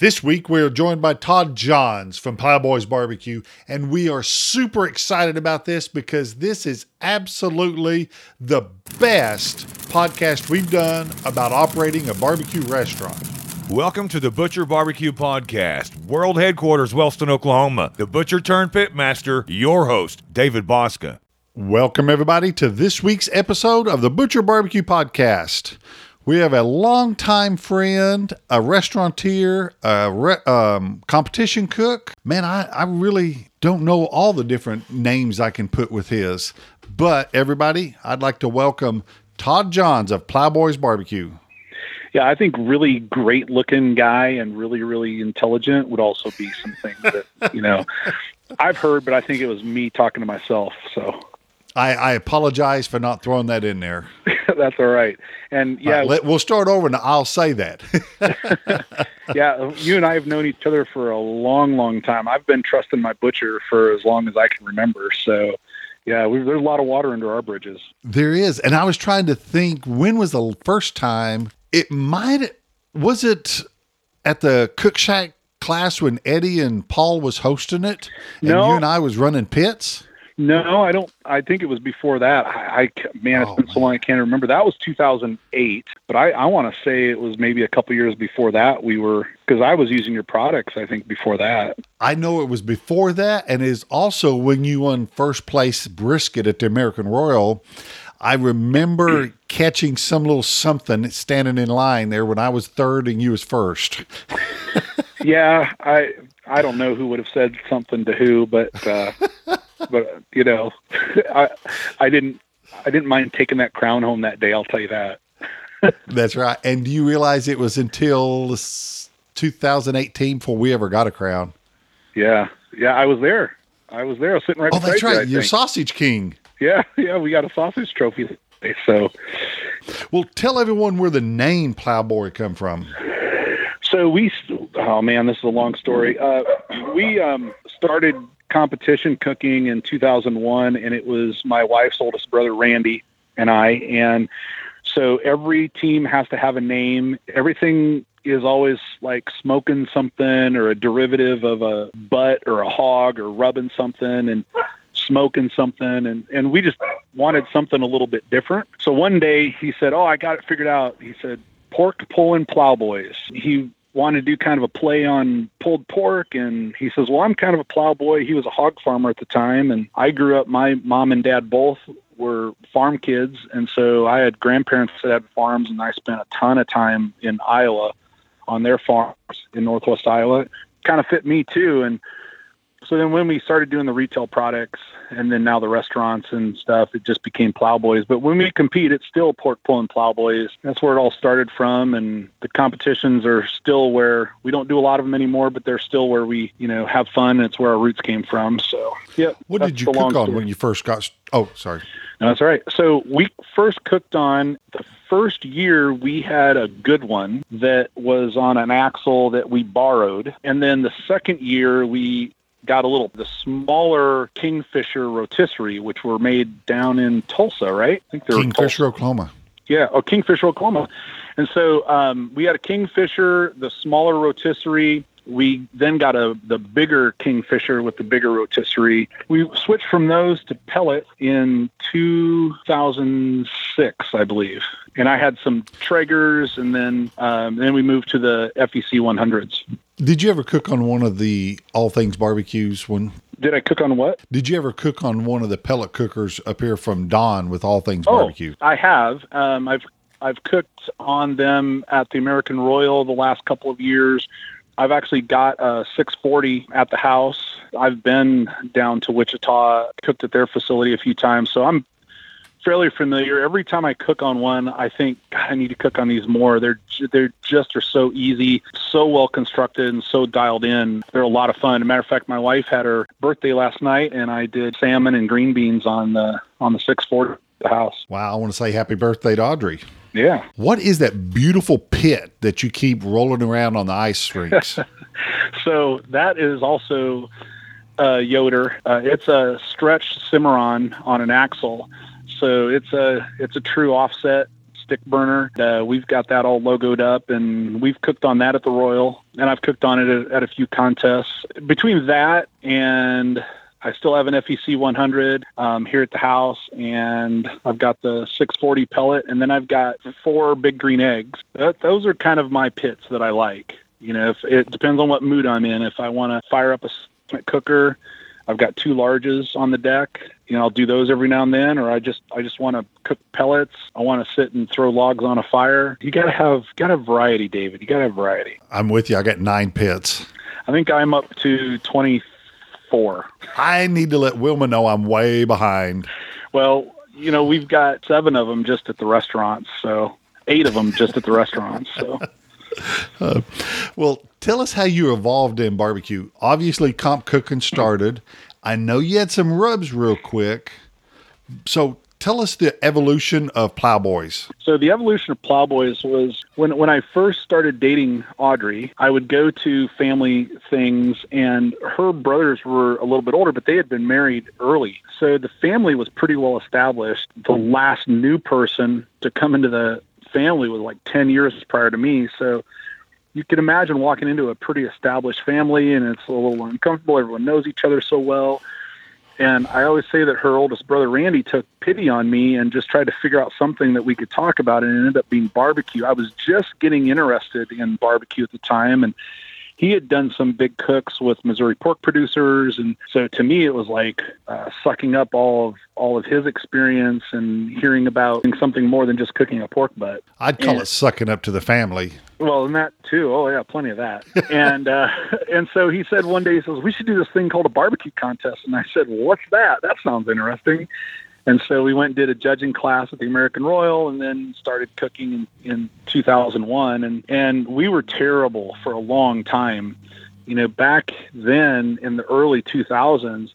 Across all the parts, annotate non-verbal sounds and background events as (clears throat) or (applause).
This week, we are joined by Todd Johns from Plowboys Barbecue, and we are super excited about this because this is absolutely the best podcast we've done about operating a barbecue restaurant. Welcome to the Butcher Barbecue Podcast, world headquarters, Wellston, Oklahoma. The Butcher turned Pitmaster, your host, David Bouska. Welcome, everybody, to this week's episode of the Butcher Barbecue Podcast. We have a longtime friend, a restaurateur, a re- um, competition cook. Man, I, I really don't know all the different names I can put with his. But everybody, I'd like to welcome Todd Johns of Plowboys Barbecue. Yeah, I think really great looking guy and really, really intelligent would also be some things that, you know, (laughs) I've heard, but I think it was me talking to myself. So I, I apologize for not throwing that in there. (laughs) that's all right. And yeah, right, let- we'll start over and I'll say that. (laughs) (laughs) yeah, you and I have known each other for a long, long time. I've been trusting my butcher for as long as I can remember. So, yeah, we, there's a lot of water under our bridges. There is. And I was trying to think when was the first time it might was it at the Cookshack class when Eddie and Paul was hosting it and No. you and I was running pits? No, I don't. I think it was before that. I, I man, it's Oh, been so long I can't remember. That was 2008, but I, I want to say it was maybe a couple years before that. We were because I was using your products. I think before that. I know it was before that and is also when you won first place brisket at the American Royal. I remember (clears throat) catching some little something standing in line there when I was third and you was first. (laughs) Yeah, I I don't know who would have said something to who, but uh, (laughs) but you know, (laughs) I I didn't I didn't mind taking that crown home that day. I'll tell you that. (laughs) That's right. And do you realize it was until 2018 before we ever got a crown? Yeah, yeah, I was there. I was there. I was sitting right Oh, that's you, right. You're think. sausage king. Yeah, (laughs) yeah, we got a sausage trophy. So Well, tell everyone where the name Plowboy come from. So we, oh man, this is a long story. Uh, we um, started competition cooking in 2001, and it was my wife's oldest brother, Randy, and I. And so every team has to have a name. Everything is always like smoking something or a derivative of a butt or a hog or rubbing something and smoking something and and we just wanted something a little bit different so one day he said oh i got it figured out he said pork pulling plowboys he wanted to do kind of a play on pulled pork and he says well i'm kind of a plowboy. He was a hog farmer at the time and i grew up my mom and dad both were farm kids and so i had grandparents that had farms and i spent a ton of time in iowa on their farms in northwest iowa. Kind of fit me too and so then when we started doing the retail products and then now the restaurants and stuff, it just became Plowboys. But when we compete, it's still pork pulling Plowboys. That's where it all started from. And the competitions are still where we don't do a lot of them anymore, but they're still where we, you know, have fun. And it's where our roots came from. So, yeah. What did you cook on story. when you first got? Oh, sorry. No, that's all right. So we first cooked on the first year we had a good one that was on an axle that we borrowed. And then the second year we got a little the smaller Kingfisher rotisserie, which were made down in Tulsa, right? I think they were Kingfisher, Oklahoma. yeah, oh, Kingfisher, Oklahoma. And so um, we had a Kingfisher, the smaller rotisserie. We then got a the bigger Kingfisher with the bigger rotisserie. We switched from those to pellet in 2006, I believe. And I had some Traegers, and then um, then we moved to the FEC 100s. Did you ever cook on one of the All Things barbecues? When Did I cook on what? did you ever cook on one of the pellet cookers up here from Don with All Things Oh, Barbecue? I have. Um, I've I've cooked on them at the American Royal the last couple of years. I've actually got a 640 at the house. I've been down to Wichita, cooked at their facility a few times, so I'm fairly familiar. Every time I cook on one, I think, God, I need to cook on these more. They're they're just are so easy, so well constructed, and so dialed in. They're a lot of fun. As a matter of fact, my wife had her birthday last night, and I did salmon and green beans on the on the 640 at the house. Wow, I want to say happy birthday to Audrey. Yeah. What is that beautiful pit that you keep rolling around on the ice rinks? (laughs) So that is also uh, Yoder. Uh, it's a stretched Cimarron on an axle. So it's a it's a true offset stick burner. Uh, we've got that all logoed up, and we've cooked on that at the Royal, and I've cooked on it at, at a few contests. Between that and I still have an FEC 100 um, here at the house, and I've got the 640 pellet, and then I've got four big green eggs. That, those are kind of my pits that I like. You know, if it depends on what mood I'm in. If I want to fire up a cooker, I've got two larges on the deck. You know, I'll do those every now and then, or I just I just want to cook pellets. I want to sit and throw logs on a fire. You got to have got to have variety, David. You got to have variety. I'm with you. I got nine pits. I think I'm up to 24. I need to let Wilma know I'm way behind. Well, you know, we've got seven of them just at the restaurants, so eight of them just at the restaurants. So. (laughs) (laughs) Well, tell us how you evolved in barbecue. Obviously, comp cooking started. I know you had some rubs real quick. So tell us the evolution of Plowboys. So the evolution of Plowboys was when when I first started dating Audrey, I would go to family things and her brothers were a little bit older, but they had been married early. So the family was pretty well established. The last new person to come into the family was like 10 years prior to me. So you can imagine walking into a pretty established family and it's a little uncomfortable. Everyone knows each other so well. And I always say that her oldest brother, Randy, took pity on me and just tried to figure out something that we could talk about. And it ended up being barbecue. I was just getting interested in barbecue at the time. And he had done some big cooks with Missouri pork producers, and so to me it was like uh, sucking up all of all of his experience and hearing about something more than just cooking a pork butt. I'd call and, it sucking up to the family. Well, and that too. Oh yeah, plenty of that. (laughs) and uh, and so he said one day he says we should do this thing called a barbecue contest, and I said, well, what's that? That sounds interesting. And so we went and did a judging class at the American Royal and then started cooking in, in 2001. And, and we were terrible for a long time. You know, back then in the early 2000s,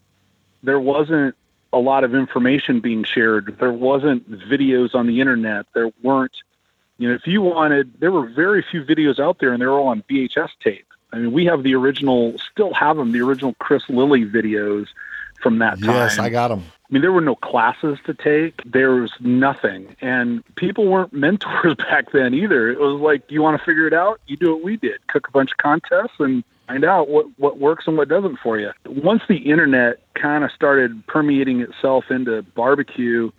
there wasn't a lot of information being shared. There wasn't videos on the internet. There weren't, you know, if you wanted, there were very few videos out there and they were all on VHS tape. I mean, we have the original, still have them, the original Chris Lilly videos from that time. Yes, I got them. I mean, there were no classes to take. There was nothing. And people weren't (laughs) mentors back then either. It was like, you want to figure it out? You do what we did cook a bunch of contests and find out what, what works and what doesn't for you. Once the internet kind of started permeating itself into barbecue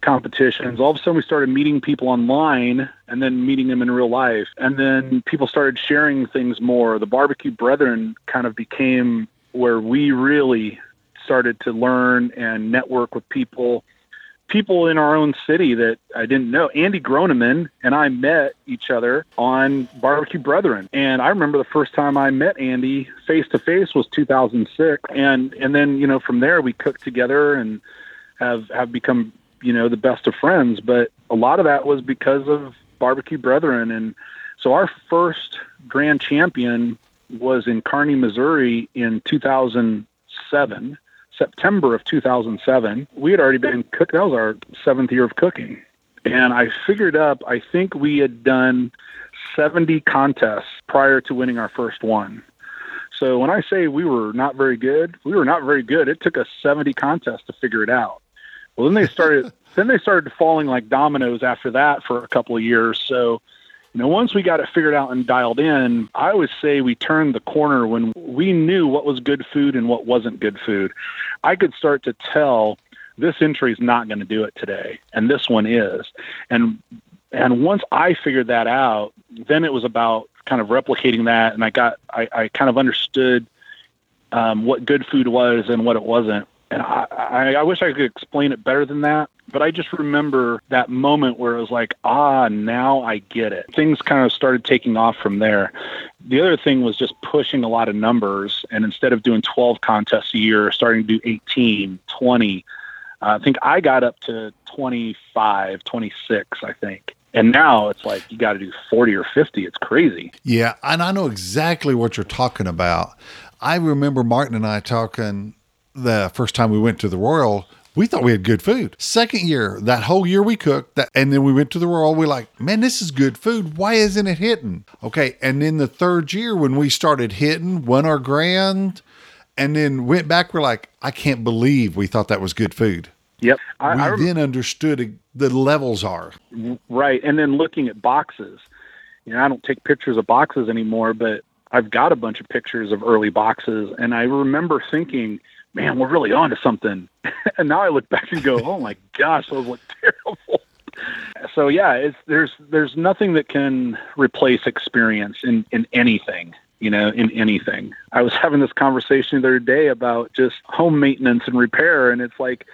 competitions, all of a sudden we started meeting people online and then meeting them in real life. And then people started sharing things more. The Barbecue Brethren kind of became where we really started to learn and network with people, people in our own city that I didn't know. Andy Groneman and I met each other on Barbecue Brethren, and I remember the first time I met Andy face to face was 2006, and and then you know from there we cooked together and have have become you know the best of friends. But a lot of that was because of Barbecue Brethren, and so our first grand champion was in Kearney, Missouri in 2007 September of 2007, we had already been cooking. That was our seventh year of cooking. And I figured up, I think we had done 70 contests prior to winning our first one. So when I say we were not very good, we were not very good. It took us 70 contests to figure it out. Well, then they started, (laughs) then they started falling like dominoes after that for a couple of years. So you know, once we got it figured out and dialed in, I always say we turned the corner when we knew what was good food and what wasn't good food. I could start to tell this entry is not going to do it today, and this one is. And and once I figured that out, then it was about kind of replicating that, and I got I, I kind of understood um, what good food was and what it wasn't. And I, I, I wish I could explain it better than that. But I just remember that moment where it was like, ah, now I get it. Things kind of started taking off from there. The other thing was just pushing a lot of numbers. And instead of doing 12 contests a year, starting to do 18, 20. Uh, I think I got up to 25, 26, I think. And now it's like you got to do 40 or 50. It's crazy. Yeah. And I know exactly what you're talking about. I remember Martin and I talking the first time we went to the Royal we thought we had good food. Second year, that whole year we cooked, that, and then we went to the Royal. We're like, man, this is good food. Why isn't it hitting? Okay, and then the third year when we started hitting, won our grand, and then went back, we're like, I can't believe we thought that was good food. Yep. I, we I rem- then understood the levels are. Right. And then looking at boxes. You know, I don't take pictures of boxes anymore, but I've got a bunch of pictures of early boxes. And I remember thinking, man, we're really on to something. (laughs) and now I look back and go, oh my gosh, those look terrible. So yeah, it's there's there's nothing that can replace experience in in anything you know, in anything. I was having this conversation the other day about just home maintenance and repair, and it's like,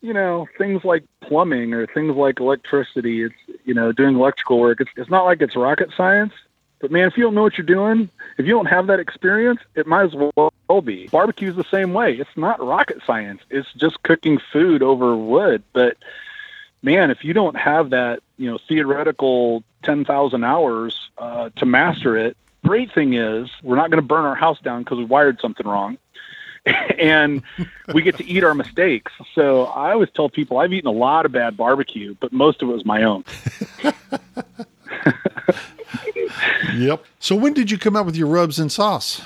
you know, things like plumbing or things like electricity. It's you know, doing electrical work. It's it's not like it's rocket science. But man, if you don't know what you're doing, if you don't have that experience, it might as well be. Barbecue's the same way. It's not rocket science. It's just cooking food over wood. But man, if you don't have that, you know, theoretical 10,000 hours uh, to master it, great thing is we're not going to burn our house down because we wired something wrong. (laughs) and we get to eat our mistakes. So I always tell people I've eaten a lot of bad barbecue, but most of it was my own. (laughs) yep. So when did you come up with your rubs and sauce?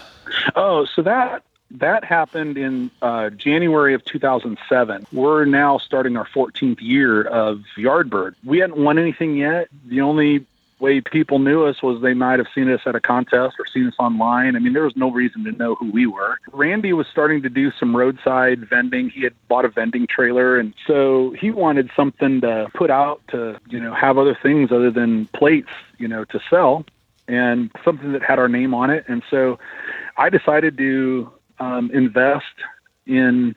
Oh, so that that happened in uh, January of 2007. We're now starting our 14th year of Yardbird. We hadn't won anything yet. The only way people knew us was they might have seen us at a contest or seen us online. I mean, there was no reason to know who we were. Randy was starting to do some roadside vending. He had bought a vending trailer, and so he wanted something to put out to, you know, have other things other than plates, you know, to sell and something that had our name on it. And so I decided to um, invest in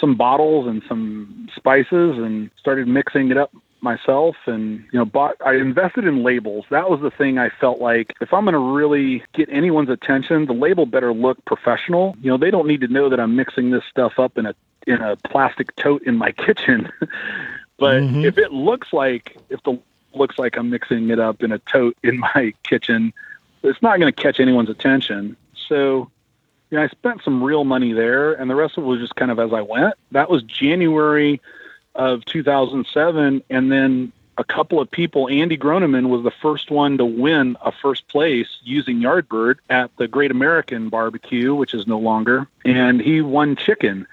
some bottles and some spices and started mixing it up myself and you know bought I invested in labels. That was the thing I felt like if I'm going to really get anyone's attention, the label better look professional. You know, they don't need to know that I'm mixing this stuff up in a in a plastic tote in my (laughs) kitchen. (laughs) but mm-hmm. if it looks like if the looks like I'm mixing it up in a tote in my (laughs) kitchen, it's not going to catch anyone's attention. So you know, I spent some real money there, and the rest of it was just kind of as I went. That was January of 2007, and then a couple of people. Andy Groneman was the first one to win a first place using Yardbird at the Great American Barbecue, which is no longer, and he won chicken.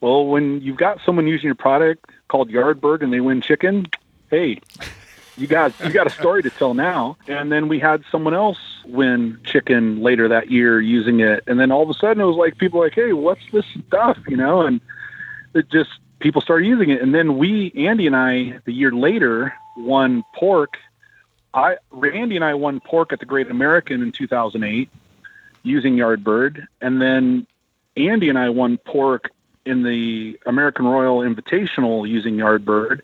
Well, when you've got someone using your product called Yardbird and they win chicken, hey, you got you got a story to tell now. And then we had someone else win chicken later that year using it, and then all of a sudden it was like people like, hey, what's this stuff, you know? And it just people started using it. And then we, Andy and I, the year later, won pork. I, Randy and I won pork at the Great American in 2008 using Yardbird. And then Andy and I won pork in the American Royal Invitational using Yardbird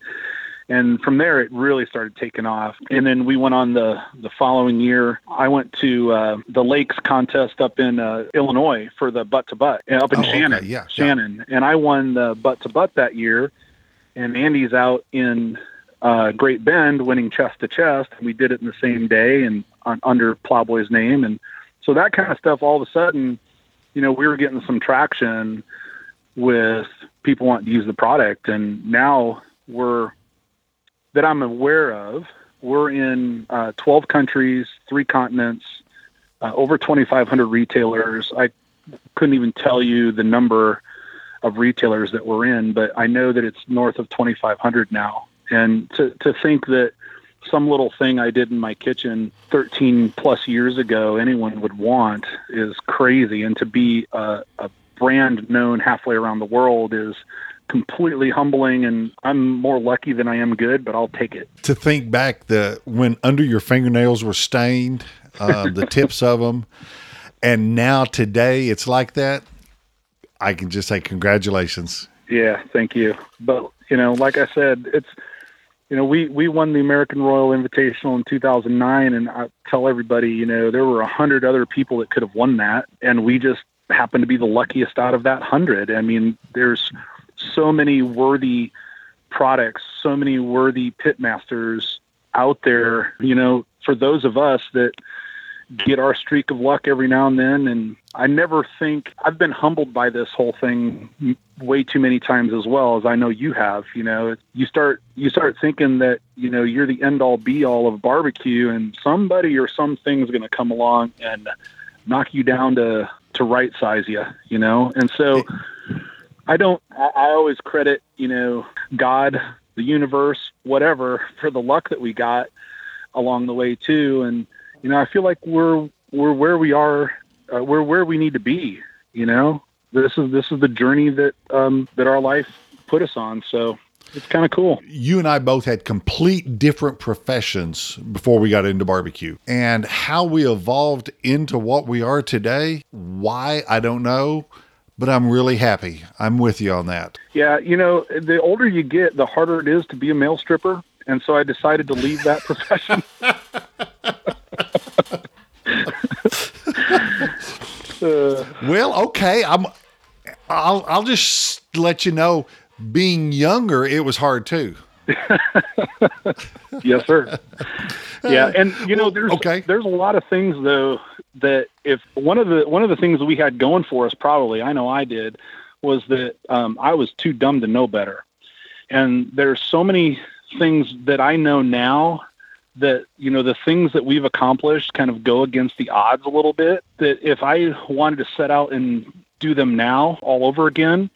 and from there it really started taking off. And then we went on the the following year i went to uh, the lakes contest up in uh, illinois for the butt to butt up in oh, shannon. Okay. yeah. Shannon. Yeah. and i won the butt to butt that year. And andy's out in uh, great bend winning chest to chest. We did it in the same day and on, under plowboy's name. And so that kind of stuff all of a sudden you know we were getting some traction with people wanting to use the product. And now we're that I'm aware of, we're in uh, 12 countries, three continents, uh, over 2,500 retailers. I couldn't even tell you the number of retailers that we're in, but I know that it's north of 2,500 now. And to, to think that some little thing I did in my kitchen 13 plus years ago anyone would want is crazy. And to be a, a brand known halfway around the world is completely humbling and I'm more lucky than I am good, but I'll take it. To think back the when under your fingernails were stained, uh, the tips of them, and now today it's like that. I can just say congratulations. Yeah, thank you. But you know, like I said, it's you know we we won the American Royal Invitational in 2009, and I tell everybody, you know, there were a hundred other people that could have won that, and we just happened to be the luckiest out of that hundred. I mean, there's so many worthy products, so many worthy pitmasters out there, you know, for those of us that get our streak of luck every now and then. And I never think I've been humbled by this whole thing way too many times as well as I know you have. You know, you start you start thinking that you know you're the end all be all of barbecue, and somebody or something's going to come along and knock you down to to right size you. You know, and so. I don't. I, always credit, you know, God, the universe, whatever, for the luck that we got along the way too. And you know, I feel like we're we're where we are, uh, we're where we need to be. You know, this is this is the journey that um, that our life put us on. So it's kind of cool. You and I both had complete different professions before we got into barbecue. And how we evolved into what we are today, why, I don't know, but I'm really happy. I'm with you on that. Yeah, you know, the older you get, the harder it is to be a male stripper. And so I decided to leave that (laughs) profession. (laughs) uh, well, okay. I'm I'll I'll just let you know being younger, it was hard too. (laughs) yes, sir. Yeah, and you know, there's okay. there's a lot of things though that if one of the one of the things we had going for us, probably I know I did, was that um, I was too dumb to know better. And there's so many things that I know now that you know the things that we've accomplished kind of go against the odds a little bit. That if I wanted to set out and do them now all over again,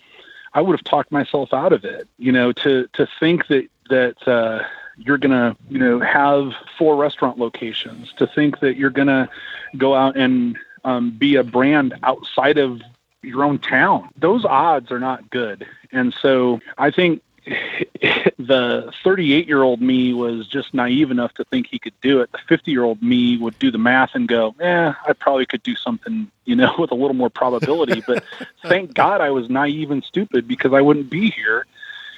I would have talked myself out of it. You know, to to think that that uh, you're gonna you know have four restaurant locations, to think that you're gonna go out and um, be a brand outside of your own town. Those odds are not good, and so I think (laughs) the 38 year old me was just naive enough to think he could do it. The 50 year old me would do the math and go, "Yeah, I probably could do something, you know, (laughs) with a little more probability." but thank God I was naive and stupid because I wouldn't be here,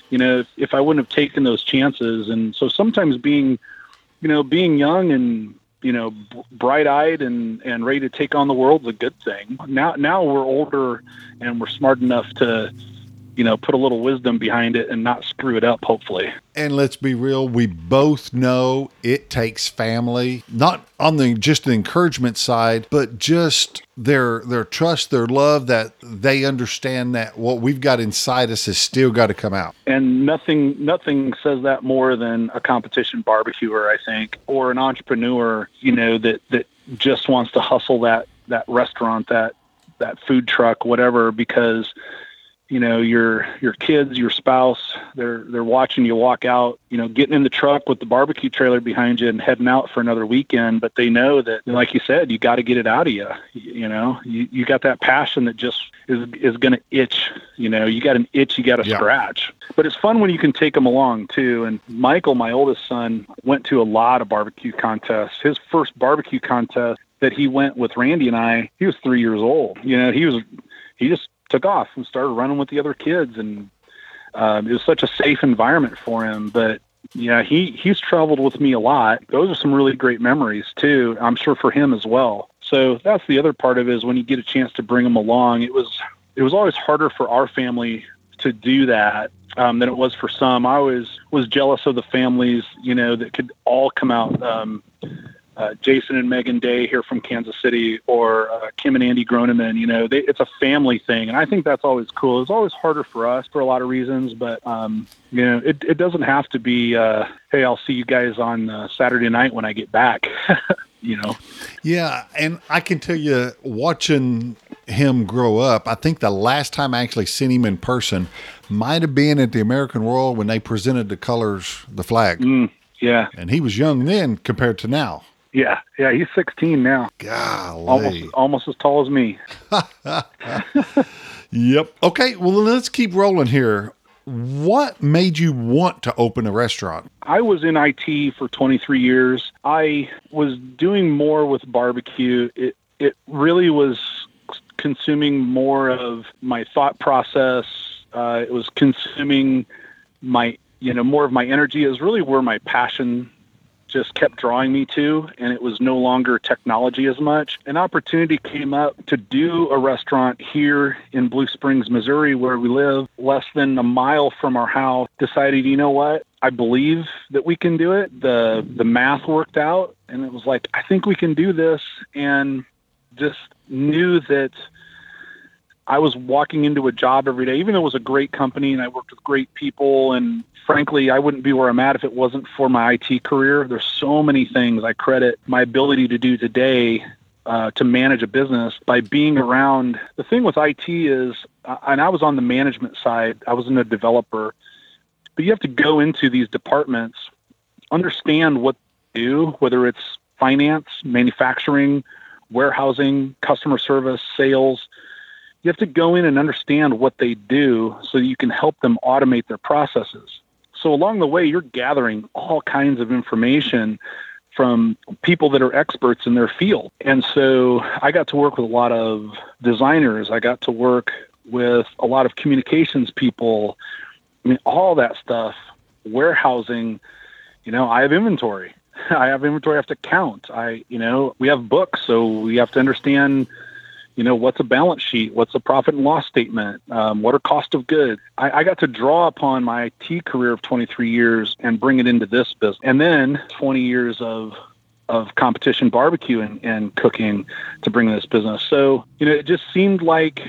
you know, if, if I wouldn't have taken those chances. And so sometimes being, you know, being young and you know, bright eyed and, and ready to take on the world is a good thing. Now, now we're older and we're smart enough to, you know, put a little wisdom behind it and not screw it up, hopefully. And let's be real, we both know it takes family, not on the just the encouragement side, but just their their trust, their love that they understand that what we've got inside us has still got to come out. And nothing nothing says that more than a competition barbecuer, I think, or an entrepreneur, you know, that that just wants to hustle that that restaurant, that that food truck, whatever, because you know your your kids your spouse they're they're watching you walk out you know getting in the truck with the barbecue trailer behind you and heading out for another weekend. But they know that like you said you got to get it out of you you know? You, you got that passion that just is is going to itch you know? You got an itch you got to yeah. scratch. But it's fun when you can take them along too. And michael my oldest son went to a lot of barbecue contests. His first barbecue contest that he went with randy and i he was three years old. You know he was he just took off and started running with the other kids, and um, it was such a safe environment for him. But yeah, he he's traveled with me a lot. Those are some really great memories too. I'm sure for him as well. So that's the other part of it is when you get a chance to bring them along. It was it was always harder for our family to do that um, than it was for some. I always was jealous of the families, you know, that could all come out um, uh, Jason and Megan Day here from Kansas City or uh, Kim and Andy Groneman. You know, they, it's a family thing, and I think that's always cool. It's always harder for us for a lot of reasons, but um, you know, it, it doesn't have to be. Uh, hey, I'll see you guys on uh, Saturday night when I get back. (laughs) you know. Yeah, and I can tell you, watching him grow up, I think the last time I actually seen him in person might have been at the American Royal when they presented the colors, the flag. Mm, yeah, and he was young then compared to now. Yeah, yeah, he's 16 now. Golly. Almost, almost as tall as me. (laughs) yep. Okay, well, let's keep rolling here. What made you want to open a restaurant? I was in IT for 23 years. I was doing more with barbecue. It it really was consuming more of my thought process. Uh, it was consuming my you know more of my energy. It was really where my passion just kept drawing me to, and it was no longer technology as much. An opportunity came up to do a restaurant here in Blue Springs, Missouri, where we live, less than a mile from our house. Decided, you know what? I believe that we can do it. The the math worked out, and it was like, I think we can do this, and just knew that I was walking into a job every day, even though it was a great company and I worked with great people. And frankly, I wouldn't be where I'm at if it wasn't for my IT career. There's so many things I credit my ability to do today uh, to manage a business by being around. The thing with IT is, uh, and I was on the management side, I wasn't a developer. but you have to go into these departments, understand what they do, whether it's finance, manufacturing, warehousing, customer service, sales. You have to go in and understand what they do so you can help them automate their processes. So along the way, you're gathering all kinds of information from people that are experts in their field. And so I got to work with a lot of designers. I got to work with a lot of communications people. I mean, all that stuff, warehousing, you know, I have inventory. (laughs) I have inventory I have to count. I, you know, we have books, so we have to understand, you know, what's a balance sheet, what's a profit and loss statement, um, what are cost of goods. I, I got to draw upon my IT career of 23 years and bring it into this business, and then 20 years of of competition barbecue and, and cooking to bring this business. So, you know, it just seemed like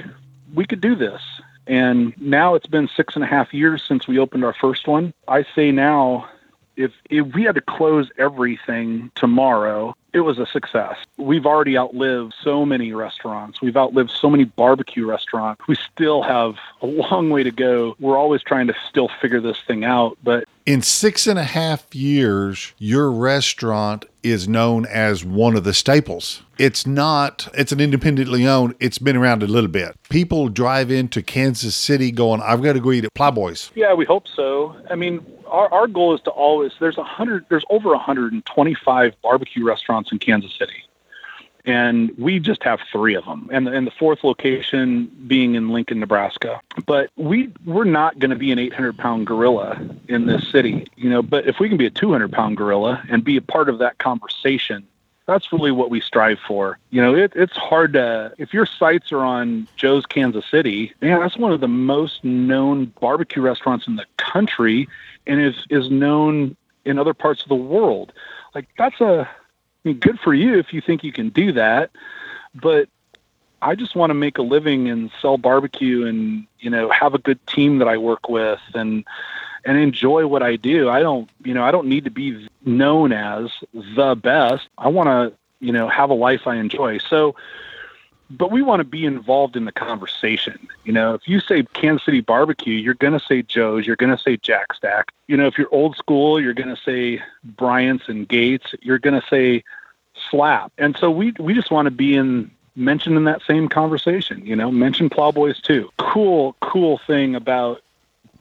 we could do this. And now it's been six and a half years since we opened our first one. I say now if if we had to close everything tomorrow, it was a success. We've already outlived so many restaurants. We've outlived so many barbecue restaurants. We still have a long way to go. We're always trying to still figure this thing out. But in six and a half years, your restaurant is known as one of the staples. It's not, it's an independently owned, it's been around a little bit. People drive into Kansas City going, I've got to go eat at Plowboys. Yeah, we hope so. I mean, our, our goal is to always there's a hundred there's over 125 barbecue restaurants in Kansas City, and we just have three of them, and and the fourth location being in Lincoln, Nebraska. But we we're not going to be an 800 pound gorilla in this city, you know. But if we can be a 200 pound gorilla and be a part of that conversation that's really what we strive for. You know, it, it's hard to, if your sights are on Joe's Kansas City, man, that's one of the most known barbecue restaurants in the country and is, is known in other parts of the world. Like, that's a, I mean, good for you if you think you can do that. But I just want to make a living and sell barbecue and, you know, have a good team that I work with and, and enjoy what I do. I don't, you know, I don't need to be known as the best. I want to, you know, have a life I enjoy. So, but we want to be involved in the conversation. You know, if you say Kansas City barbecue, you're going to say Joe's, you're going to say Jack Stack. You know, if you're old school, you're going to say Bryant's and Gates, you're going to say Slap. And so we we just want to be in mentioned in that same conversation, you know, mention Plowboys too. Cool, cool thing about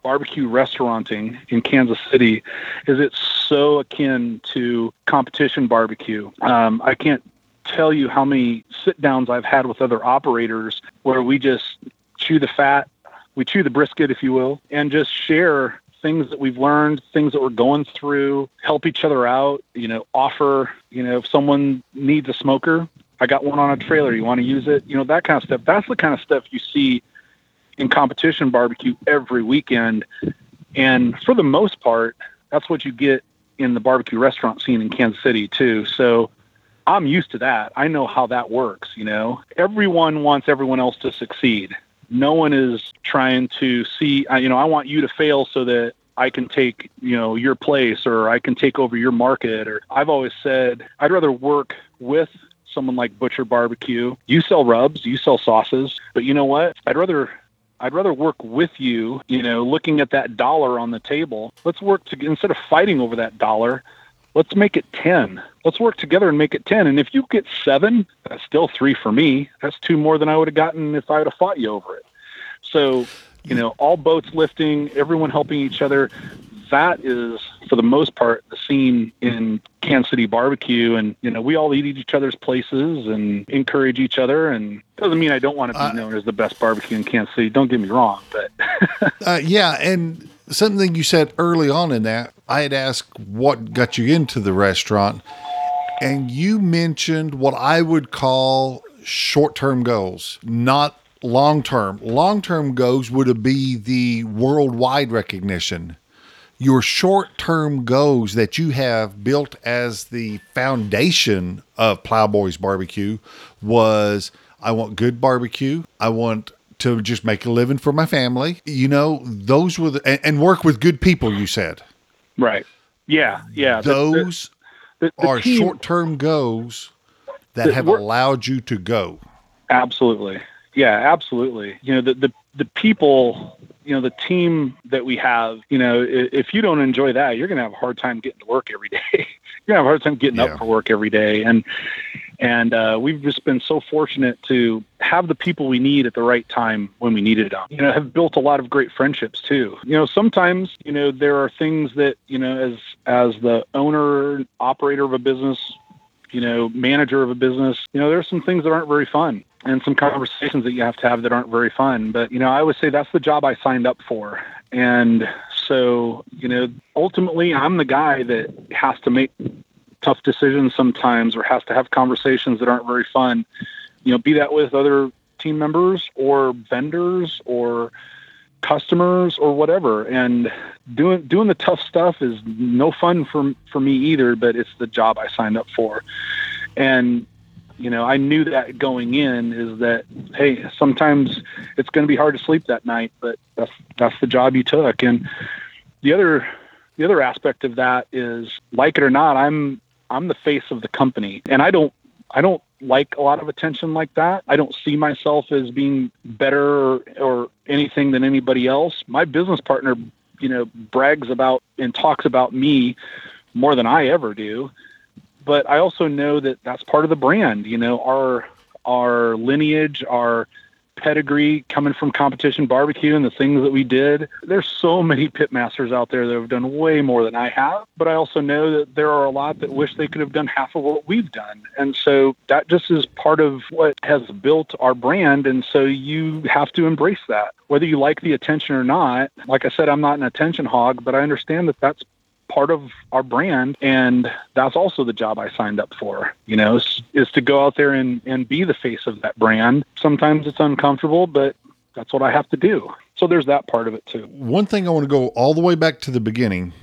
barbecue restauranting in Kansas City is it's so akin to competition barbecue. Um, I can't tell you how many sit downs I've had with other operators where we just chew the fat, we chew the brisket, if you will, and just share things that we've learned, things that we're going through, help each other out, you know, offer, you know, if someone needs a smoker, I got one on a trailer, you want to use it, you know, that kind of stuff. That's the kind of stuff you see in competition barbecue every weekend. And for the most part, that's what you get in the barbecue restaurant scene in Kansas City too. So I'm used to that. I know how that works, you know. Everyone wants everyone else to succeed. No one is trying to see, uh, you know, I want you to fail so that I can take, you know, your place or I can take over your market or I've always said I'd rather work with someone like Butcher Barbecue. You sell rubs, you sell sauces, but you know what? I'd rather I'd rather work with you, you know, looking at that dollar on the table. Let's work to instead of fighting over that dollar, let's make it 10. Let's work together and make it 10. And if you get 7, that's still 3 for me. That's 2 more than I would have gotten if I would have fought you over it. So, you know, all boats lifting, everyone helping each other that is for the most part the scene in Kansas City barbecue. And you know we all eat each other's places and encourage each other. And doesn't mean I don't want to be uh, known as the best barbecue in Kansas City. Don't get me wrong but (laughs) uh, yeah and something you said early on in that I had asked what got you into the restaurant and you mentioned what I would call short-term goals not long term. Long term goals would be the worldwide recognition your short term goals that you have built as the foundation of Plowboys Barbecue was I want good barbecue. I want to just make a living for my family. You know, those were the, and, and work with good people, you said. Right. Yeah. Yeah. Those the, the, are short term goals that have allowed you to go. Absolutely. Yeah, absolutely. You know, the, the, the people you know the team that we have you know if you don't enjoy that you're going to have a hard time getting to work every (laughs) day. You're going to have a hard time getting Yeah. up for work every day. And and uh, we've just been so fortunate to have the people we need at the right time when we needed them you know have built a lot of great friendships too. You know sometimes you know there are things that you know as as the owner operator of a business you know manager of a business you know there's some things that aren't very fun and some conversations that you have to have that aren't very fun. But, you know, I would say that's the job I signed up for. And so, you know, ultimately I'm the guy that has to make tough decisions sometimes or has to have conversations that aren't very fun. You know, be that with other team members or vendors or customers or whatever. And doing doing the tough stuff is no fun for for me either, but it's the job I signed up for. And you know, I knew that going in is that hey, sometimes it's going to be hard to sleep that night, but that's that's the job you took. And the other the other aspect of that is like it or not, I'm I'm the face of the company, and I don't I don't like a lot of attention like that. I don't see myself as being better or, or anything than anybody else. My business partner, you know, brags about and talks about me more than I ever do but I also know that that's part of the brand. You know, our our lineage, our pedigree coming from competition barbecue and the things that we did. There's so many pitmasters out there that have done way more than I have, but I also know that there are a lot that wish they could have done half of what we've done. And so that just is part of what has built our brand and so you have to embrace that. Whether you like the attention or not, like I said I'm not an attention hog, but I understand that that's part of our brand and that's also the job I signed up for you know is, is to go out there and, and be the face of that brand sometimes it's uncomfortable but that's what I have to do so there's that part of it too One thing I want to go all the way back to the beginning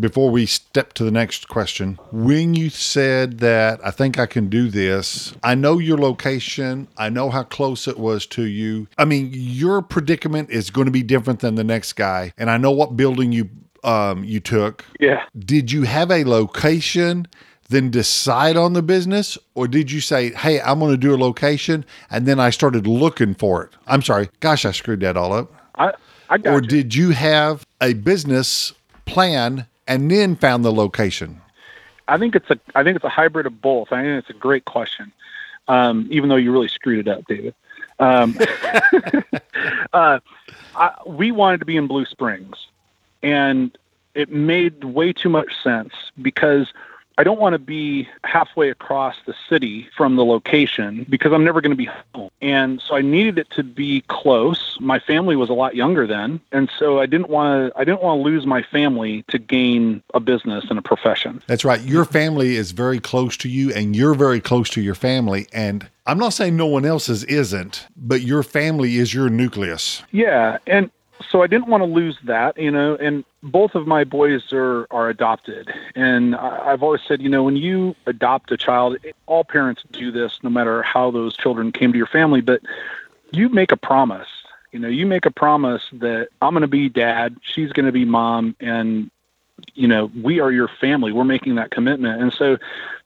before we step to the next question. When you said that I think I can do this, I know your location, I know how close it was to you. I mean, your predicament is going to be different than the next guy, and I know what building you um, you took. yeah Did you have a location? Then decide on the business, or did you say, "Hey, I'm going to do a location," and then I started looking for it? I'm sorry, gosh, I screwed that all up I I got or you. did you have a business plan and then found the location? I think it's a I think it's a hybrid of both. I think it's a great question, um, even though you really screwed it up, David. Um, (laughs) uh, I, we wanted to be in Blue Springs, and it made way too much sense because I don't want to be halfway across the city from the location because I'm never going to be home. And so I needed it to be close. My family was a lot younger then, and so I didn't want to I didn't want to lose my family to gain a business and a profession. That's right. Your family is very close to you, and you're very close to your family. And I'm not saying no one else's isn't, but your family is your nucleus. Yeah, and so I didn't want to lose that, you know. And both of my boys are are adopted, and I've always said, you know, when you adopt a child, all parents do this, no matter how those children came to your family. But you make a promise, you know, you make a promise that I'm going to be dad, she's going to be mom, and you know, we are your family. We're making that commitment, and so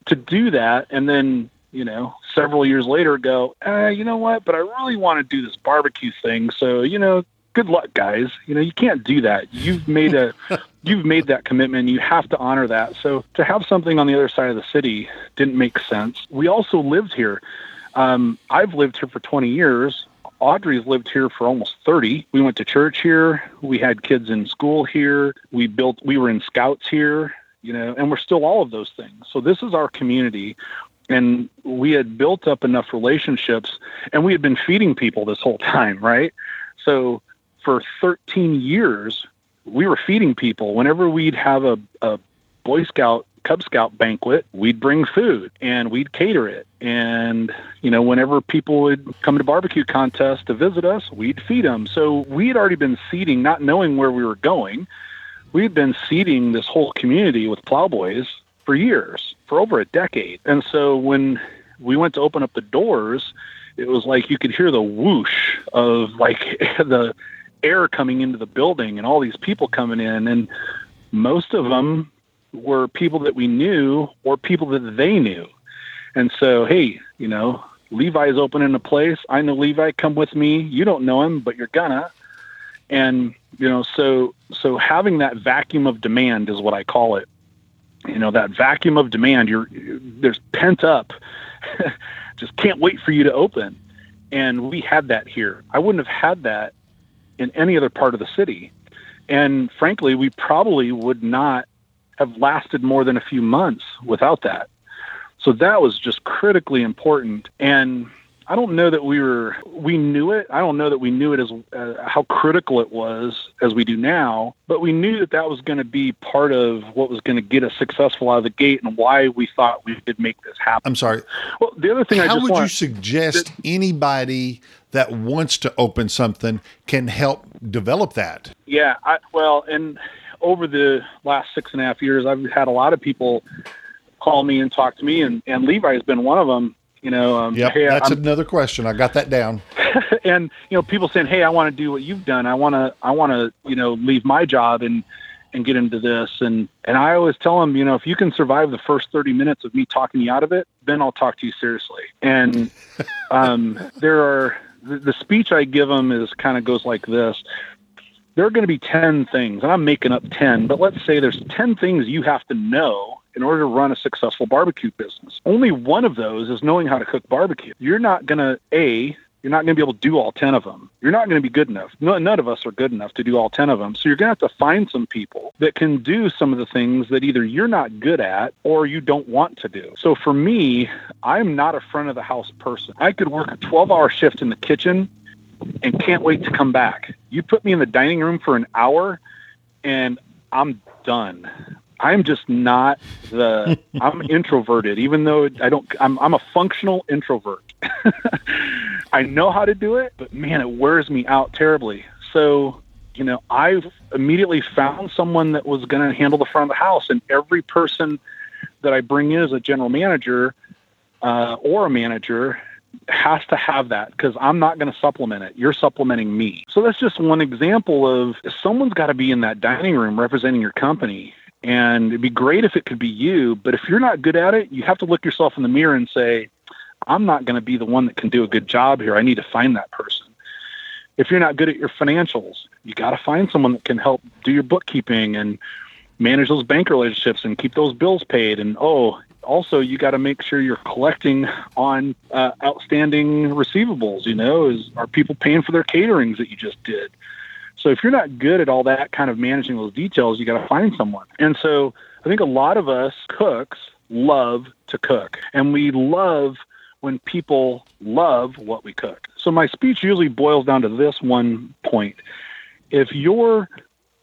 to do that, and then you know, several years later, go, uh, you know what? But I really want to do this barbecue thing. So, you know, good luck, guys. You know, you can't do that. You've made a, (laughs) you've made that commitment. You have to honor that. So to have something on the other side of the city didn't make sense. We also lived here. Um, I've lived here for 20 years. Audrey's lived here for almost 30. We went to church here. We had kids in school here. We built, we were in scouts here, you know, and we're still all of those things. So this is our community and we had built up enough relationships and we had been feeding people this whole (laughs) time right so for 13 years we were feeding people. Whenever we'd have a, a boy scout cub scout banquet we'd bring food and we'd cater it. And you know whenever people would come to barbecue contests to visit us we'd feed them so we had already been seeding not knowing where we were going we'd been seeding this whole community with plowboys for years, for over a decade. And so when we went to open up the doors, it was like you could hear the whoosh of like (laughs) the air coming into the building and all these people coming in. And most of them were people that we knew or people that they knew. And so, hey, you know, Levi's opening a place. I know Levi, come with me. You don't know him, but you're gonna. And You know, so so having that vacuum of demand is what I call it. You know, that vacuum of demand. You're there's pent up. (laughs) Just can't wait for you to open. And we had that here. I wouldn't have had that in any other part of the city. And frankly, we probably would not have lasted more than a few months without that. So that was just critically important. And I don't know that we were we knew it. I don't know that we knew it as uh, how critical it was as we do now, but we knew that that was going to be part of what was going to get us successful out of the gate and why we thought we could make this happen. I'm sorry. Well, the other thing I How just would want you suggest anybody that wants to open something can help develop that? Yeah, I, well, and over the last six and a half years, I've had a lot of people call me and talk to me, and, and Levi has been one of them. You know, um, Yep, hey, that's I'm- another question. I got that down. (laughs) and you know, people saying, "Hey, I want to do what you've done. I want to, I want to, you know, leave my job and and get into this." And and I always tell them, you know, if you can survive the first thirty minutes of me talking you out of it, then I'll talk to you seriously. And (laughs) um, there are the, the speech I give them is kind of goes like this. There are going to be 10 things, and I'm making up 10, but let's say there's 10 things you have to know in order to run a successful barbecue business. Only one of those is knowing how to cook barbecue. You're not going to, A, you're not going to be able to do all 10 of them. You're not going to be good enough. No, none of us are good enough to do all 10 of them. So you're going to have to find some people that can do some of the things that either you're not good at or you don't want to do. So for me, I'm not a front of the house person. I could work a 12 hour shift in the kitchen and can't wait to come back. You put me in the dining room for an hour and I'm done. I'm just not the I'm (laughs) introverted even though I don't I'm I'm a functional introvert. (laughs) I know how to do it, but man, it wears me out terribly. So, you know, I've immediately found someone that was going to handle the front of the house and every person that I bring in as a general manager uh, or a manager has to have that because I'm not going to supplement it. You're supplementing me. So that's just one example of someone's got to be in that dining room representing your company. And it'd be great if it could be you, but if you're not good at it, you have to look yourself in the mirror and say, I'm not going to be the one that can do a good job here. I need to find that person. If you're not good at your financials, you got to find someone that can help do your bookkeeping and manage those bank relationships and keep those bills paid. And oh, also you got to make sure you're collecting on uh, outstanding receivables. You know, is are people paying for their caterings that you just did? So if you're not good at all that kind of managing those details, you got to find someone. And so I think a lot of us cooks love to cook, and we love when people love what we cook. So my speech usually boils down to this one point. If your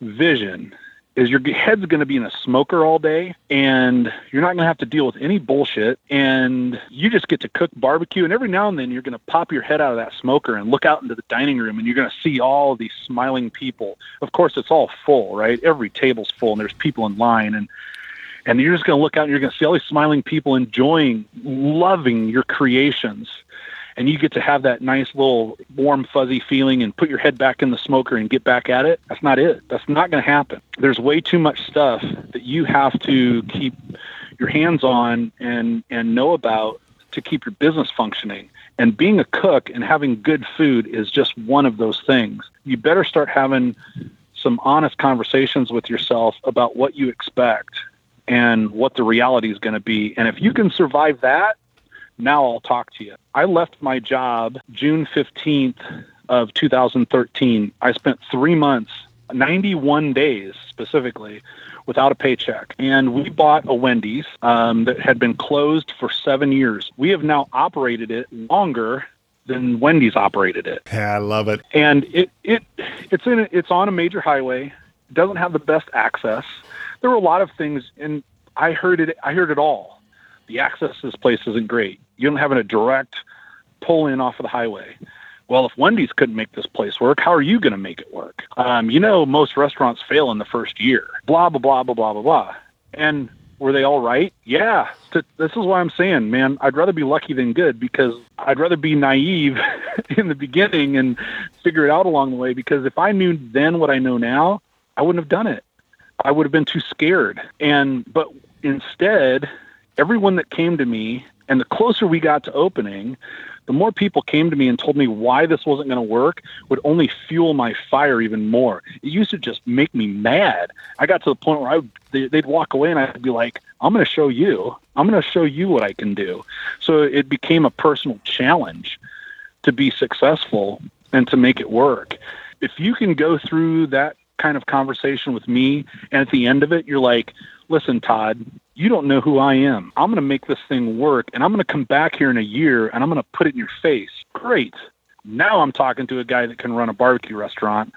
vision is your head's going to be in a smoker all day and you're not going to have to deal with any bullshit and you just get to cook barbecue and every now and then you're going to pop your head out of that smoker and look out into the dining room and you're going to see all these smiling people. Of course it's all full, right? Every table's full and there's people in line and and you're just going to look out and you're going to see all these smiling people enjoying loving your creations and you get to have that nice little warm fuzzy feeling and put your head back in the smoker and get back at it that's not it. That's not going to happen. There's way too much stuff that you have to keep your hands on and and know about to keep your business functioning. And being a cook and having good food is just one of those things. You better start having some honest conversations with yourself about what you expect and what the reality is going to be. And if you can survive that now I'll talk to you. I left my job June 15th of 2013. I spent three months, 91 days specifically, without a paycheck. And we bought a Wendy's um, that had been closed for seven years. We have now operated it longer than Wendy's operated it. Yeah, I love it. And it, it it's in it's on a major highway. It doesn't have the best access. There were a lot of things, and I heard it. I heard it all the access to this place isn't great. You don't have a direct pull in off of the highway. Well, if Wendy's couldn't make this place work, how are you going to make it work? Um, you know, most restaurants fail in the first year. Blah blah blah blah blah blah blah. And were they all right? Yeah. This is why I'm saying, man, I'd rather be lucky than good because I'd rather be naive (laughs) in the beginning and figure it out along the way. Because if I knew then what I know now, I wouldn't have done it. I would have been too scared. And but instead, everyone that came to me and the closer we got to opening the more people came to me and told me why this wasn't going to work would only fuel my fire even more. It used to just make me mad. I got to the point where I would, they, they'd walk away and I'd be like, I'm going to show you. I'm going to show you what I can do. So it became a personal challenge to be successful and to make it work. If you can go through that kind of conversation with me and at the end of it you're like, "Listen, Todd, you don't know who I am. I'm going to make this thing work and I'm going to come back here in a year and I'm going to put it in your face." Great. Now I'm talking to a guy that can run a barbecue restaurant.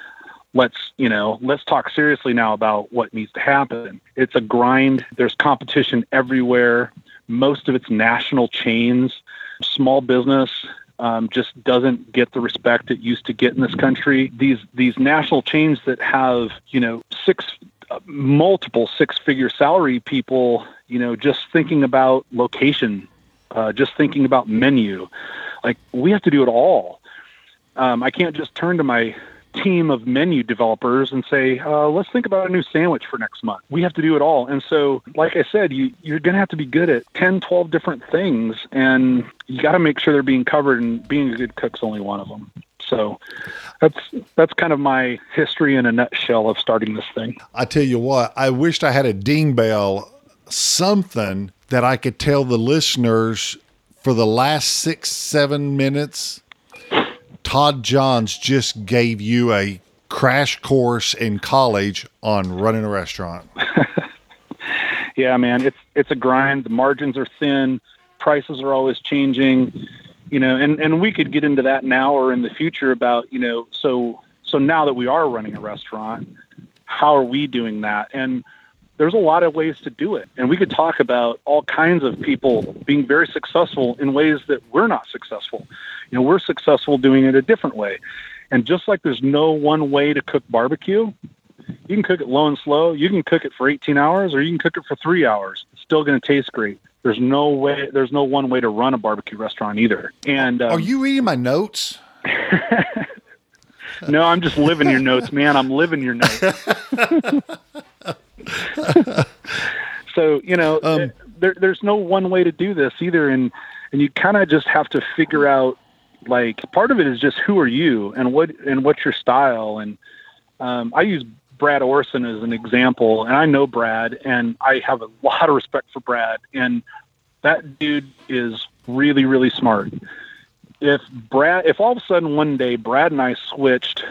Let's, you know, let's talk seriously now about what needs to happen. It's a grind. There's competition everywhere. Most of it's national chains. Small business um, just doesn't get the respect it used to get in this country. These these national chains that have you know six uh, multiple six figure salary people, you know, just thinking about location, uh, just thinking about menu, like we have to do it all. Um, I can't just turn to my team of menu developers and say, uh, let's think about a new sandwich for next month. We have to do it all. And so, like I said, you, you're going to have to be good at 10, 12 different things, and you got to make sure they're being covered, and being a good cook's only one of them. So that's that's kind of my history in a nutshell of starting this thing. I tell you what, I wished I had a ding bell, something that I could tell the listeners for the last six, seven minutes Todd Johns just gave you a crash course in college on running a restaurant. (laughs) yeah, man, it's it's a grind. The margins are thin, prices are always changing, you know, and and we could get into that now or in the future about, you know, so so now that we are running a restaurant, how are we doing that? And there's a lot of ways to do it. And we could talk about all kinds of people being very successful in ways that we're not successful. You know, we're successful doing it a different way. And just like there's no one way to cook barbecue, you can cook it low and slow. You can cook it for 18 hours or you can cook it for three hours. It's still going to taste great. There's no way, there's no one way to run a barbecue restaurant either. And um, are you reading my notes? (laughs) (laughs) no, I'm just living your notes, man. I'm living your notes. (laughs) (laughs) so you know, um, there, there's no one way to do this either, and and you kind of just have to figure out like part of it is just who are you and what and what's your style and um, I use Brad Orrison as an example, and I know Brad, and I have a lot of respect for Brad, and that dude is really really smart. If Brad, if all of a sudden one day Brad and I switched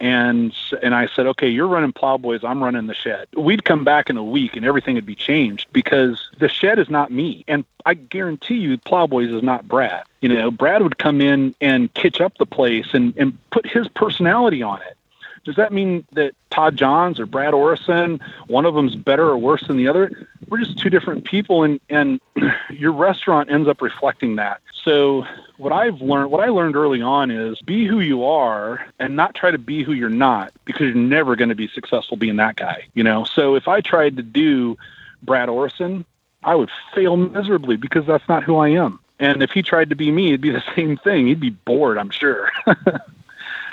and and I said, okay, you're running Plowboys, I'm running the shed. We'd come back in a week and everything would be changed because the shed is not me, and I guarantee you, Plowboys is not Brad. You know, Brad would come in and kitch up the place and and put his personality on it. Does that mean that Todd Johns or Brad Orrison, one of them's better or worse than the other? We're just two different people, and and (clears throat) your restaurant ends up reflecting that. So what I've learned, what I learned early on is be who you are and not try to be who you're not because you're never going to be successful being that guy, you know? So if I tried to do Brad Orrison, I would fail miserably because that's not who I am. And if he tried to be me, it'd be the (laughs) same thing. He'd be bored, I'm sure. (laughs)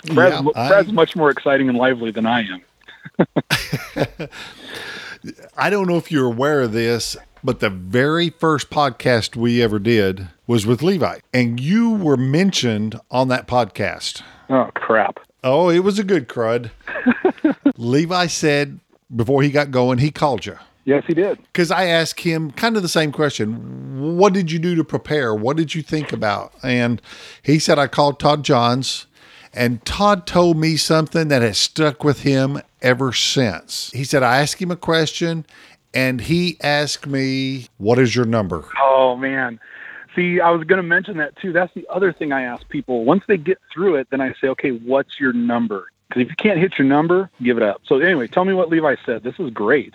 Brad's, yeah, I, Brad's much more exciting and lively than I am. (laughs) I don't know if you're aware of this, but the very first podcast we ever did was with Levi, and you were mentioned on that podcast. Oh, crap. Oh, it was a good crud. (laughs) Levi said before he got going, he called you. Yes, he did. Because I asked him kind of the same question What did you do to prepare? What did you think about? And he said, I called Todd Johns, and Todd told me something that has stuck with him ever since. He said, I asked him a question, and he asked me, What is your number? Oh, man. See, I was going to mention that too. That's the other thing I ask people. Once they get through it, then I say, Okay, what's your number? Because if you can't hit your number, give it up. So, anyway, tell me what Levi said. This is great.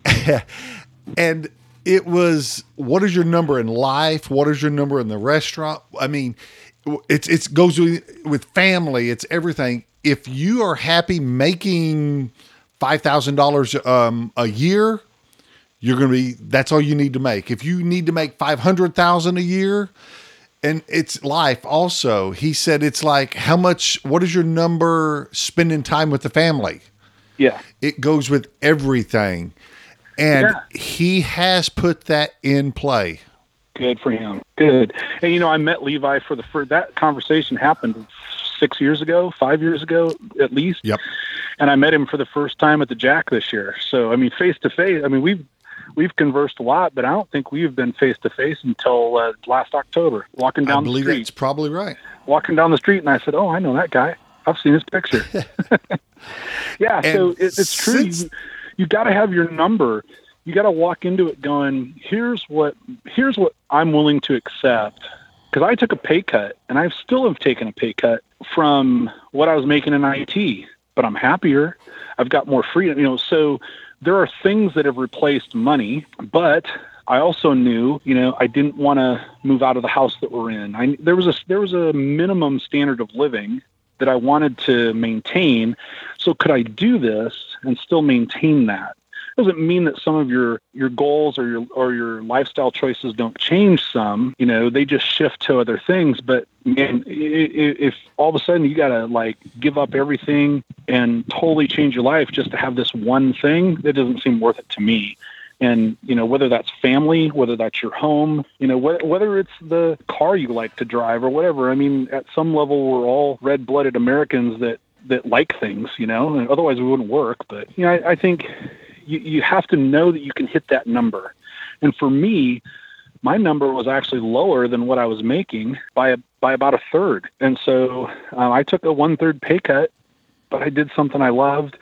(laughs) and it was, What is your number in life? What is your number in the restaurant? I mean, it's it goes with, family. It's everything. If you are happy making five thousand um, dollars a year, you're going to be that's all you need to make if you need to make 500,000 a year and it's life also he said it's like how much what is your number spending time with the family yeah it goes with everything and yeah. he has put that in play Good for him. Good. And you know, I met Levi for the first. That conversation happened six years ago, five years ago at least. Yep. And I met him for the first time at the Jack this year. So I mean, face to face. I mean, we've we've conversed a lot, but I don't think we've been face to face until uh, last October. Walking down I believe the street, that's probably right. walking down the street, and I said, "Oh, I know that guy. I've seen his picture." (laughs) (laughs) yeah, so it, it's true. You, you got to have your number. You got to walk into it going, "Here's what. Here's what I'm willing to accept." Because I took a pay cut, and I still have taken a pay cut from what I was making in IT, but I'm happier. I've got more freedom. You know, so there are things that have replaced money, but I also knew, you know, I didn't want to move out of the house that we're in. I, there was a there was a minimum standard of living that I wanted to maintain. So could I do this and still maintain that? Doesn't mean that some of your your goals or your or your lifestyle choices don't change. Some, you know, they just shift to other things. But man, if all of a sudden you got to like give up everything and totally change your life just to have this one thing, that doesn't seem worth it to me and you know whether that's family whether that's your home you know wh- whether it's the car you like to drive or whatever i mean at some level we're all red-blooded americans that that like things you know and otherwise we wouldn't work but you know i, I think you, you have to know that you can hit that number and for me my number was actually lower than what i was making by a, by about a third and so uh, i took a one-third pay cut but i did something i loved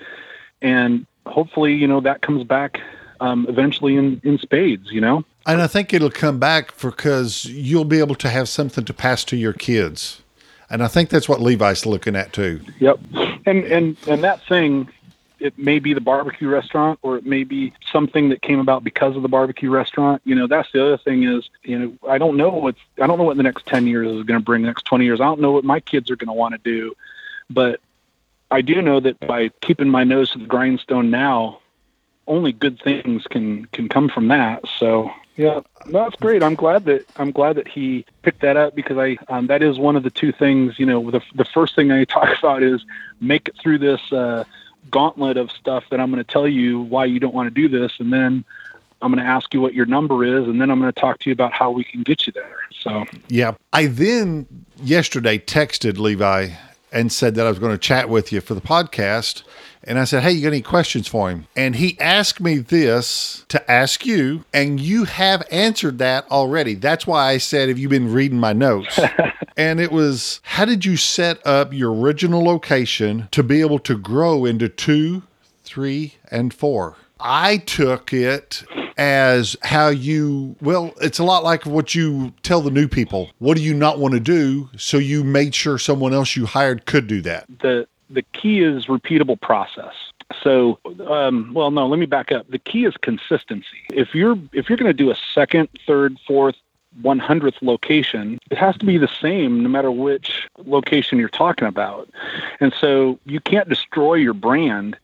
and hopefully you know that comes back um, eventually in, in spades, you know? And I think it'll come back because you'll be able to have something to pass to your kids. And I think that's what Levi's looking at too. Yep. And, and, and that thing, it may be the barbecue restaurant or it may be something that came about because of the barbecue restaurant. You know, that's the other thing is, you know, I don't know what's, I don't know what the next 10 years is going to bring the next 20 years. I don't know what my kids are going to want to do, but I do know that by keeping my nose to the grindstone now, only good things can can come from that. So yeah, that's great. I'm glad that I'm glad that he picked that up because I um, that is one of the two things. You know, the the first thing I (laughs) talk about is make it through this uh, gauntlet of stuff that I'm going to tell you why you don't want to do this, and then I'm going to ask you what your number is, and then I'm going to talk to you about how we can get you there. So Yeah. I then yesterday texted Levi and said that I was going to chat with you for the podcast. And I said, Hey, you got any questions for him? And he asked me this to ask you, and you have answered that already. That's why I said, Have you been reading my notes? (laughs) and it was, How did you set up your original location to be able to grow into two, three, and four? I took it as how you, well, it's a lot like what you tell the new people. What do you not want to do? So you made sure someone else you hired could do that. the the key is repeatable process. So, um, well, no, let me back up. The key is consistency. If you're if you're going to do a second, third, fourth, one hundredth location, it has to be the same no matter which location you're talking about. And so, you can't destroy your brand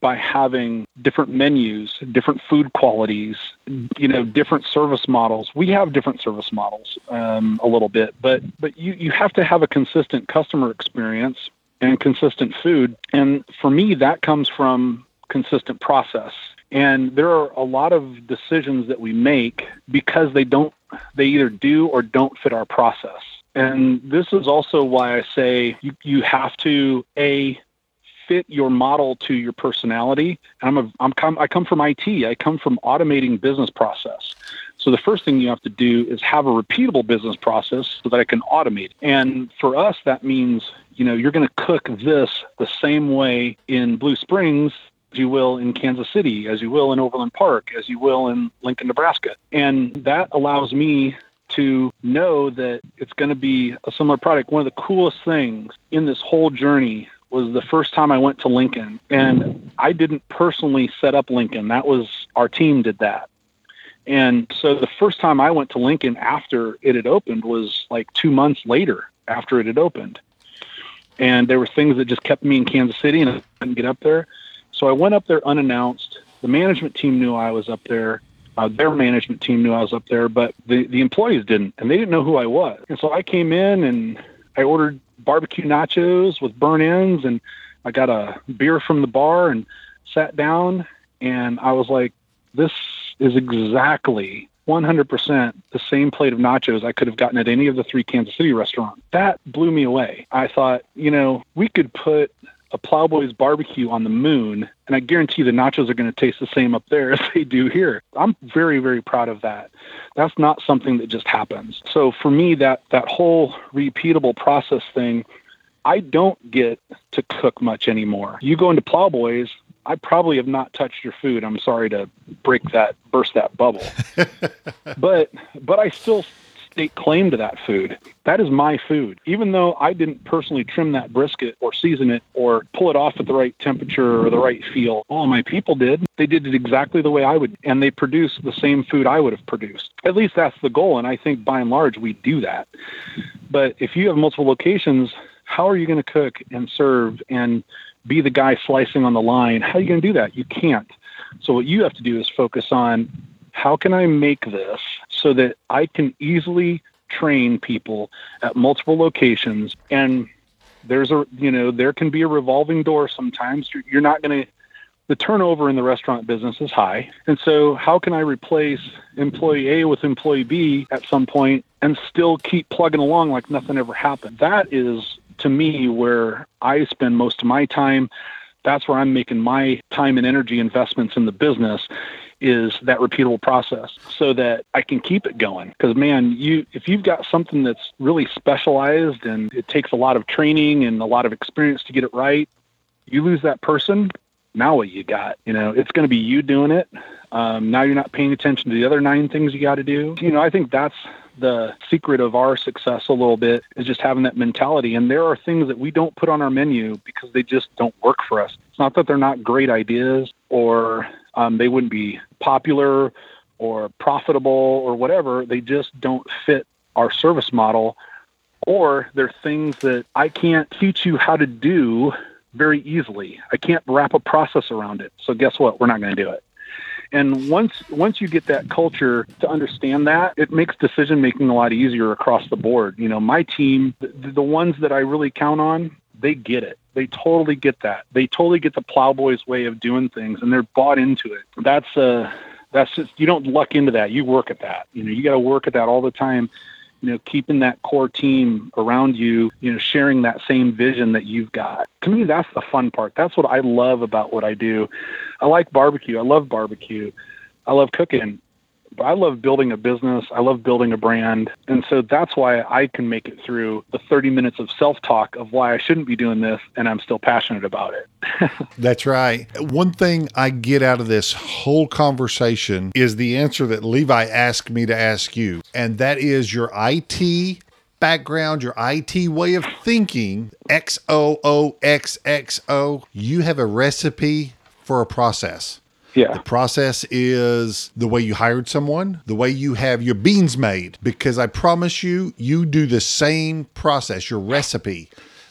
by having different menus, different food qualities, you know, different service models. We have different service models um, a little bit, but but you you have to have a consistent customer experience and consistent food. And for me, that comes from consistent process. And there are a lot of decisions that we make because they don't, they either do or don't fit our process. And this is also why I say you, you have to, A, fit your model to your personality. And I'm a, I'm I come from IT. I come from automating business process. So the first thing you have to do is have a repeatable business process so that I can automate. And for us, that means you know you're going to cook this the same way in Blue Springs as you will in Kansas City, as you will in Overland Park, as you will in Lincoln, Nebraska, and that allows me to know that it's going to be a similar product. One of the coolest things in this whole journey was the first time I went to Lincoln, and I didn't personally set up Lincoln. That was our team did that. And so the first time I went to Lincoln after it had opened was like two months later after it had opened. And there were things that just kept me in Kansas City and I couldn't get up there. So I went up there unannounced. The management team knew I was up there. Uh, their management team knew I was up there, but the, the employees didn't, and they didn't know who I was. And so I came in and I ordered barbecue nachos with burnt ends, and I got a beer from the bar and sat down. And I was like, this is exactly 100% the same plate of nachos I could have gotten at any of the three Kansas City restaurants. That blew me away. I thought, you know, we could put a Plowboys barbecue on the moon, and I guarantee the nachos are going to taste the same up there (laughs) as they do here. I'm very, very proud of that. That's not something that just happens. So for me, that that whole repeatable process thing, I don't get to cook much anymore. You go into Plowboys, I probably have not touched your food. I'm sorry to break that, burst that bubble, (laughs) but but I still claim to that food. That is my food. Even though I didn't personally trim that brisket or season it or pull it off at the right temperature or the right feel, all my people did. They did it exactly the way I would, and they produced the same food I would have produced. At least that's the goal, and I think by and large we do that. But if you have multiple locations, how are you going to cook and serve and be the guy slicing on the line? How are you going to do that? You can't. So what you have to do is focus on how can I make this so that I can easily train people at multiple locations. And there's a you know there can be a revolving door sometimes. You're not going to the turnover in the restaurant business is high. And so how can i replace employee a with employee b at some point and still keep plugging along like nothing ever happened? That is to me where i spend most of my time that's where i'm making my time and energy investments in the business is that repeatable process so that I can keep it going. Because man, you if you've got something that's really specialized and it takes a lot of training and a lot of experience to get it right, you lose that person. Now what you got? You know, it's going to be you doing it. Um, now you're not paying attention to the other nine things you got to do. You know, I think that's the secret of our success a little bit is just having that mentality. And there are things that we don't put on our menu because they just don't work for us. It's not that they're not great ideas or um, they wouldn't be popular or profitable or whatever. They just don't fit our service model, or they're things that I can't teach you how to do very easily. I can't wrap a process around it. So guess what? We're not going to do it. And once once you get that culture to understand that, it makes decision making a lot easier across the board. You know, my team, the, the ones that I really count on, they get it. They totally get that. They totally get the plowboys way of doing things and they're bought into it. That's uh that's just you don't luck into that. You work at that. You know, you got to work at that all the time. You know, keeping that core team around you, you know, sharing that same vision that you've got. To me, that's the fun part. That's what I love about what I do. I like barbecue. I love barbecue. I love cooking. I love building a business. I love building a brand. And so that's why I can make it through the 30 minutes of self talk of why I shouldn't be doing this. And I'm still passionate about it. (laughs) that's right. One thing I get out of this whole conversation is the answer that Levi asked me to ask you. And that is your IT background, your IT way of thinking, X O O X X O, you have a recipe for a process. Yeah. The process is the way you hired someone, the way you have your beans made, because I promise you, you do the same process, your recipe.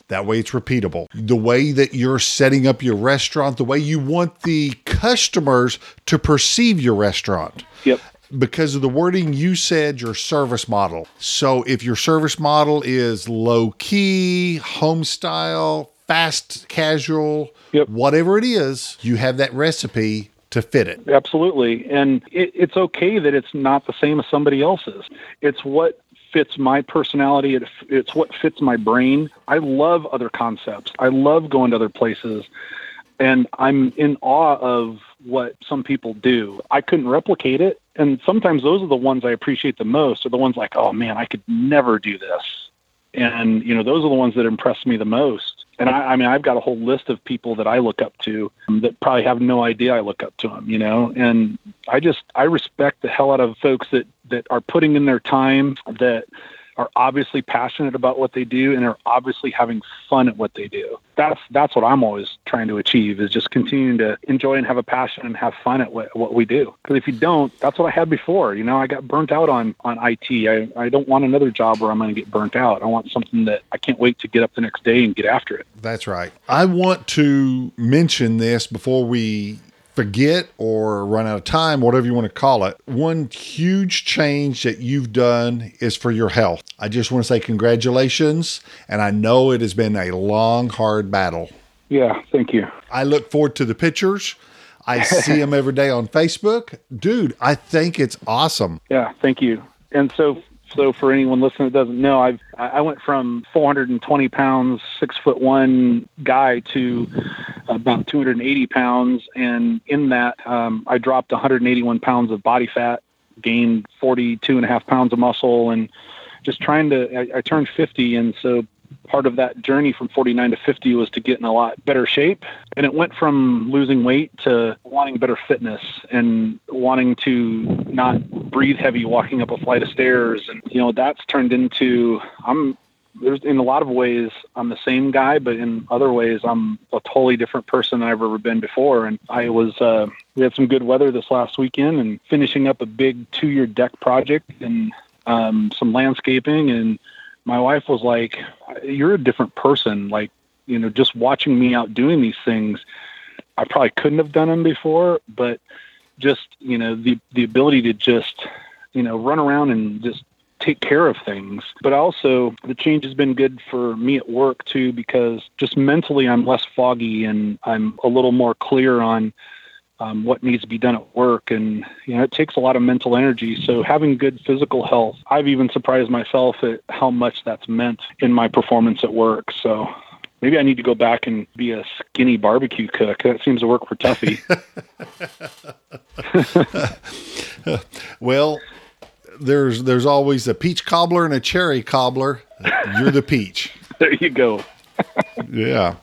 That way it's repeatable. The way that you're setting up your restaurant, the way you want the customers to perceive your restaurant. Yep because of the wording you said your service model. So if your service model is low key, home style, fast casual, yep. whatever it is, you have that recipe to fit it. Absolutely. And it, it's okay that it's not the same as somebody else's. It's what fits my personality. It, it's what fits my brain. I love other concepts. I love going to other places. And I'm in awe of what some people do. I couldn't replicate it. And sometimes those are the ones I appreciate the most, are the ones like, oh man, I could never do this. And, you know, those are the ones that impress me the most and I, I mean, I've got a whole list of people that I look up to um, that probably have no idea I look up to them, you know. And I just I respect the hell out of folks that that are putting in their time that are obviously passionate about what they do and are obviously having fun at what they do. That's that's what I'm always trying to achieve is just continuing to enjoy and have a passion and have fun at what, what we do. Because if you don't, that's what I had before. You know, I got burnt out on on IT. I, I don't want another job where I'm going to get burnt out. I want something that I can't wait to get up the next day and get after it. That's right. I want to mention this before we forget or run out of time, whatever you want to call it, one huge change that you've done is for your health. I just want to say congratulations. And I know it has been a long, hard battle. Yeah, thank you. I look forward to the pictures. I see (laughs) them every day on Facebook. Dude, I think it's awesome. Yeah, thank you. And so, so for anyone listening that doesn't know, I've I went from 420 pounds, six foot one guy to about 280 pounds, and in that, um, I dropped 181 pounds of body fat, gained 42 and a half pounds of muscle, and just trying to. I, I turned 50, and so part of that journey from 49 to 50 was to get in a lot better shape. And it went from losing weight to wanting better fitness and wanting to not breathe heavy walking up a flight of stairs. And, you know, that's turned into, I'm, there's in a lot of ways I'm the same guy, but in other ways I'm a totally different person I've ever been before. And I was, uh, we had some good weather this last weekend and finishing up a big two year deck project and um, some landscaping and my wife was like, "You're a different person." Like, you know, just watching me out doing these things, I probably couldn't have done them before, but just you know the the ability to just you know run around and just take care of things. But also the change has been good for me at work too because just mentally I'm less foggy and I'm a little more clear on um, what needs to be done at work. And, you know, it takes a lot of mental energy. So having good physical health, I've even surprised myself at how much that's meant in my performance at work. So maybe I need to go back and be a skinny barbecue cook. That seems to work for Tuffy. (laughs) (laughs) well, there's there's always a peach cobbler and a cherry cobbler. You're the peach. (laughs) there you go. yeah.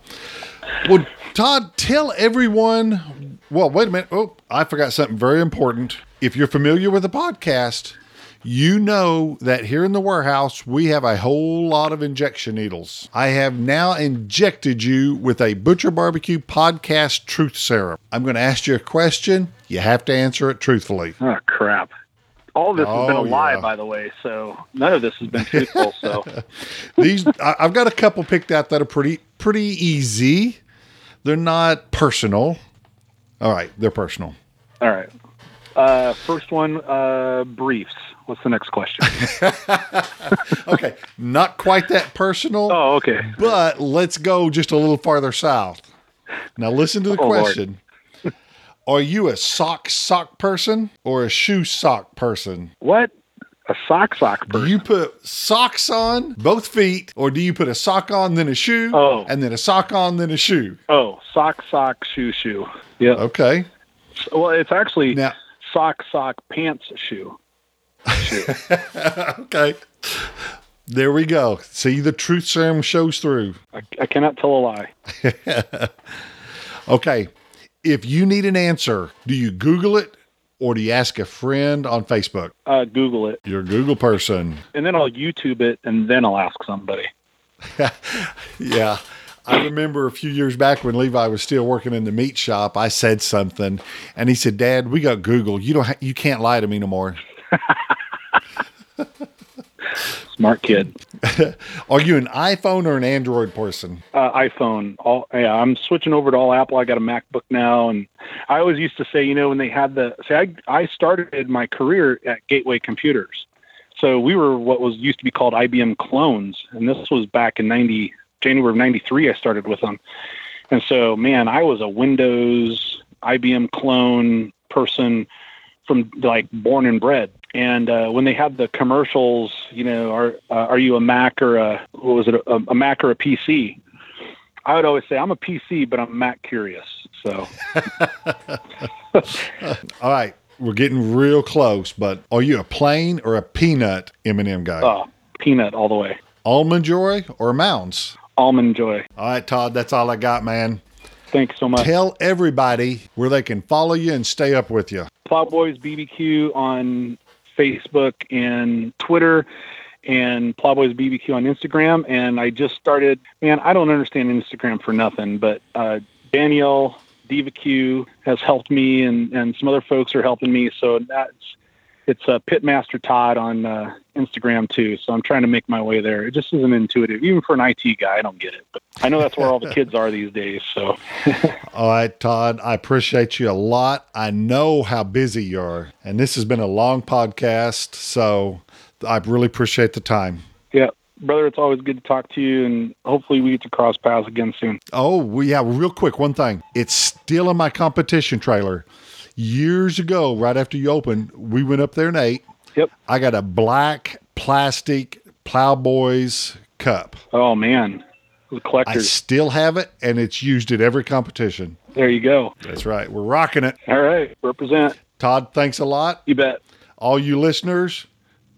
Well, Todd, tell everyone. Well, wait a minute. Oh, I forgot something very important. If you're familiar with the podcast, you know that here in the warehouse, we have a whole lot of injection needles. I have now injected you with a Butcher Barbecue podcast truth serum. I'm going to ask you a question. You have to answer it truthfully. Oh, crap. All this has been a Oh, lie, yeah. by the way. So none of this has been truthful. So (laughs) These I- I've got a couple picked out that are pretty pretty easy. They're not personal. All right, they're personal. all right. Uh, first one, uh, briefs. What's the next question? (laughs) Okay, not quite that personal. oh, okay. But let's go just a little farther south. Now, listen to the Oh, question Are you a sock sock person or a shoe sock person? What? A sock sock Do person? you put socks on both feet, or do you put a sock on, then a shoe, Oh. and then a sock on, then a shoe? Oh, sock sock shoe shoe. Yeah. Okay. Well, it's actually Now, sock sock pants shoe. Shoe. (laughs) okay. There we go. See, the truth serum shows through. I, I cannot tell a lie. (laughs) Okay. If you need an answer, do you Google it or do you ask a friend on Facebook? Uh, Google it, You're a Google person. and then I'll YouTube it, and then I'll ask somebody. (laughs) Yeah. I remember a few years back when Levi was still working in the meat shop, I said something and he said, "Dad, we got Google. You don't ha- you can't lie to me no more." (laughs) Smart kid. (laughs) Are you an iPhone or an Android person? Uh, iPhone. All yeah, I'm switching over to all Apple. I got a MacBook now, and I always used to say, you know, when they had the say, I I started my career at Gateway Computers, so we were what was used to be called IBM clones, and this was back in ninety January of '93. I started with them, and so man, I was a Windows IBM clone person from like born and bred. And uh, when they had the commercials, you know, are uh, are you a Mac or a what was it a, a Mac or a PC? I would always say I'm a PC, but I'm Mac curious. So (laughs) All right, we're getting real close, but are you a plain or a peanut M&M guy? uh, peanut all the way. Almond Joy or Mounds? Almond Joy. All right, Todd, that's all I got, man. Thanks so much. Tell everybody where they can follow you and stay up with you. Plowboys BBQ on Facebook and Twitter, and Plowboys BBQ on Instagram. And I just started. Man, I don't understand Instagram for nothing, but uh, Danielle Diva Q has helped me, and and some other folks are helping me. So that's it's uh, Pitmaster Todd on uh, Instagram too. So I'm trying to make my way there. It just isn't intuitive, even for an IT guy. I don't get it, but I know that's where all the kids are these days. So (laughs) All right, Todd, I appreciate you a lot. I know how busy you are, and this has been a long podcast, so I really appreciate the time. yeah, brother, it's always good to talk to you, and hopefully we get to cross paths again soon. Oh, yeah, real quick, one thing. It's still in my competition trailer. Years ago, right after you opened, we went up there and ate. Yep. I got a black plastic Plowboys cup. Oh man, the I still have it, and it's used at every competition. there you go. That's right. We're rocking it. All right, represent. Todd, thanks a lot. You bet. All you listeners,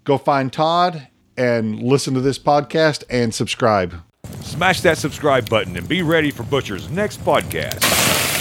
go find Todd and listen to this podcast and subscribe. Smash that subscribe button and be ready for Butcher's next podcast.